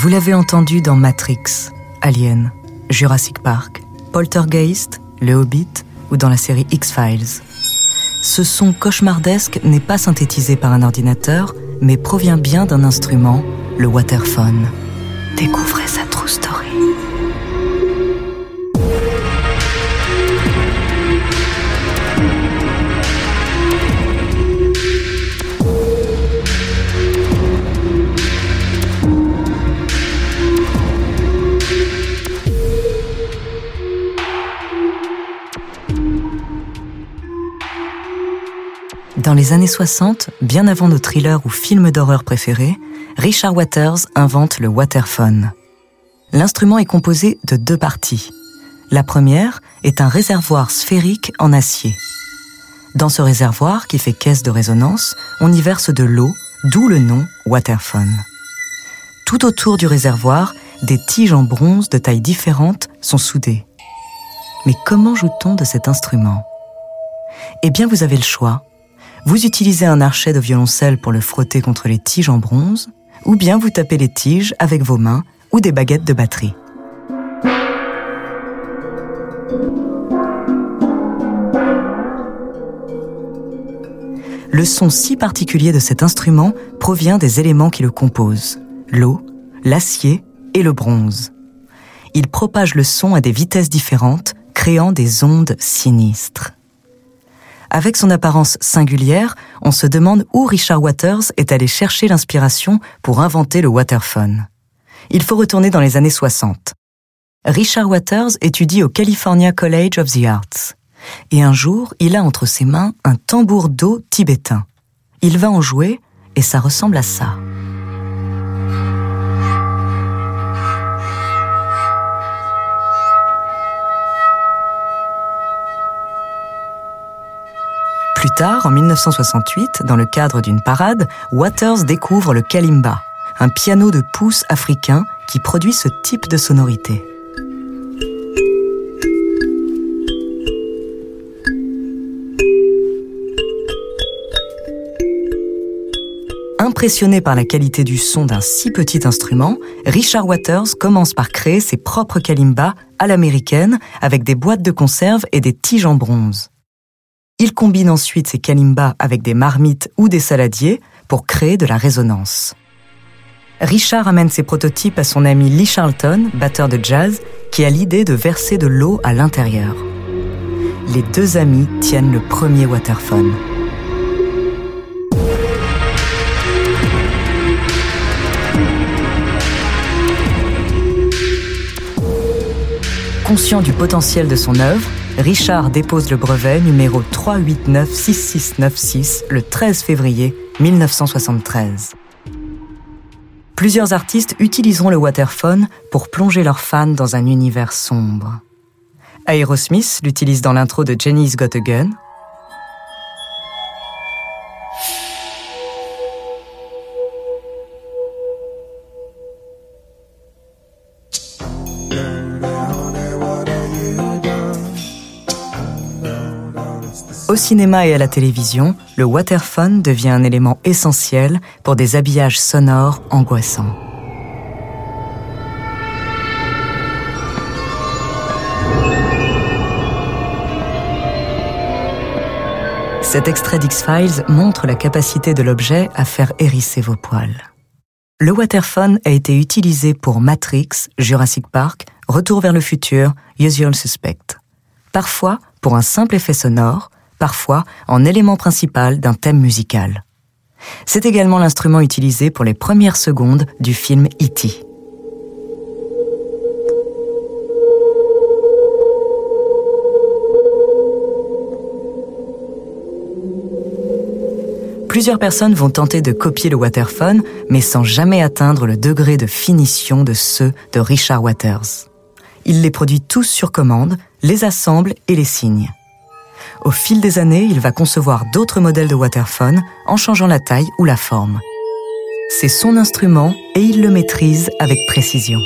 Vous l'avez entendu dans Matrix, Alien, Jurassic Park, Poltergeist, Le Hobbit ou dans la série X-Files. Ce son cauchemardesque n'est pas synthétisé par un ordinateur, mais provient bien d'un instrument, le waterphone. Découvrez sa true story. Dans les années 60, bien avant nos thrillers ou films d'horreur préférés, Richard Waters invente le waterphone. L'instrument est composé de deux parties. La première est un réservoir sphérique en acier. Dans ce réservoir, qui fait caisse de résonance, on y verse de l'eau, d'où le nom waterphone. Tout autour du réservoir, des tiges en bronze de tailles différentes sont soudées. Mais comment joue-t-on de cet instrument? Eh bien, vous avez le choix. Vous utilisez un archet de violoncelle pour le frotter contre les tiges en bronze, ou bien vous tapez les tiges avec vos mains ou des baguettes de batterie. Le son si particulier de cet instrument provient des éléments qui le composent, l'eau, l'acier et le bronze. Il propage le son à des vitesses différentes, créant des ondes sinistres. Avec son apparence singulière, on se demande où Richard Waters est allé chercher l'inspiration pour inventer le waterphone. Il faut retourner dans les années 60. Richard Waters étudie au California College of the Arts. Et un jour, il a entre ses mains un tambour d'eau tibétain. Il va en jouer et ça ressemble à ça. Plus tard, en 1968, dans le cadre d'une parade, Waters découvre le kalimba, un piano de pouce africain qui produit ce type de sonorité. Impressionné par la qualité du son d'un si petit instrument, Richard Waters commence par créer ses propres kalimbas à l'américaine avec des boîtes de conserve et des tiges en bronze. Il combine ensuite ses kalimbas avec des marmites ou des saladiers pour créer de la résonance. Richard amène ses prototypes à son ami Lee Charlton, batteur de jazz, qui a l'idée de verser de l'eau à l'intérieur. Les deux amis tiennent le premier waterphone. Conscient du potentiel de son œuvre, Richard dépose le brevet numéro 3896696 le 13 février 1973. Plusieurs artistes utiliseront le waterphone pour plonger leurs fans dans un univers sombre. Aerosmith l'utilise dans l'intro de Jenny's Got a Gun. Au cinéma et à la télévision, le waterphone devient un élément essentiel pour des habillages sonores angoissants. Cet extrait d'X-Files montre la capacité de l'objet à faire hérisser vos poils. Le waterphone a été utilisé pour Matrix, Jurassic Park, Retour vers le futur, Usual Suspect. Parfois pour un simple effet sonore, parfois en élément principal d'un thème musical. C'est également l'instrument utilisé pour les premières secondes du film E.T. Plusieurs personnes vont tenter de copier le Waterphone, mais sans jamais atteindre le degré de finition de ceux de Richard Waters. Il les produit tous sur commande, les assemble et les signe. Au fil des années, il va concevoir d'autres modèles de Waterphone en changeant la taille ou la forme. C'est son instrument et il le maîtrise avec précision.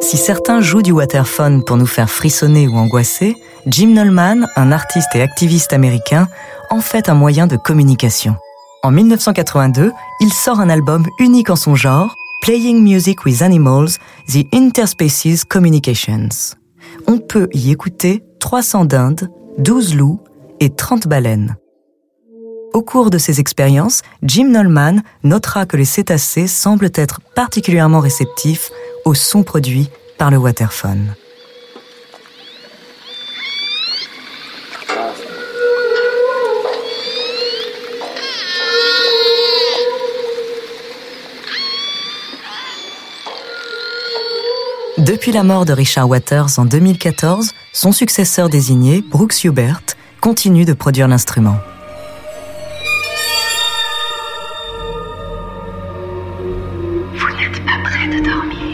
Si certains jouent du waterphone pour nous faire frissonner ou angoisser, Jim Nolman, un artiste et activiste américain, en fait un moyen de communication. En 1982, il sort un album unique en son genre, Playing Music with Animals, The Interspecies Communications. On peut y écouter 300 dindes, 12 loups et 30 baleines. Au cours de ses expériences, Jim Nolman notera que les cétacés semblent être particulièrement réceptifs aux sons produits par le waterphone. Depuis la mort de Richard Waters en 2014, son successeur désigné, Brooks Hubert, continue de produire l'instrument. Vous n'êtes pas prêt de dormir.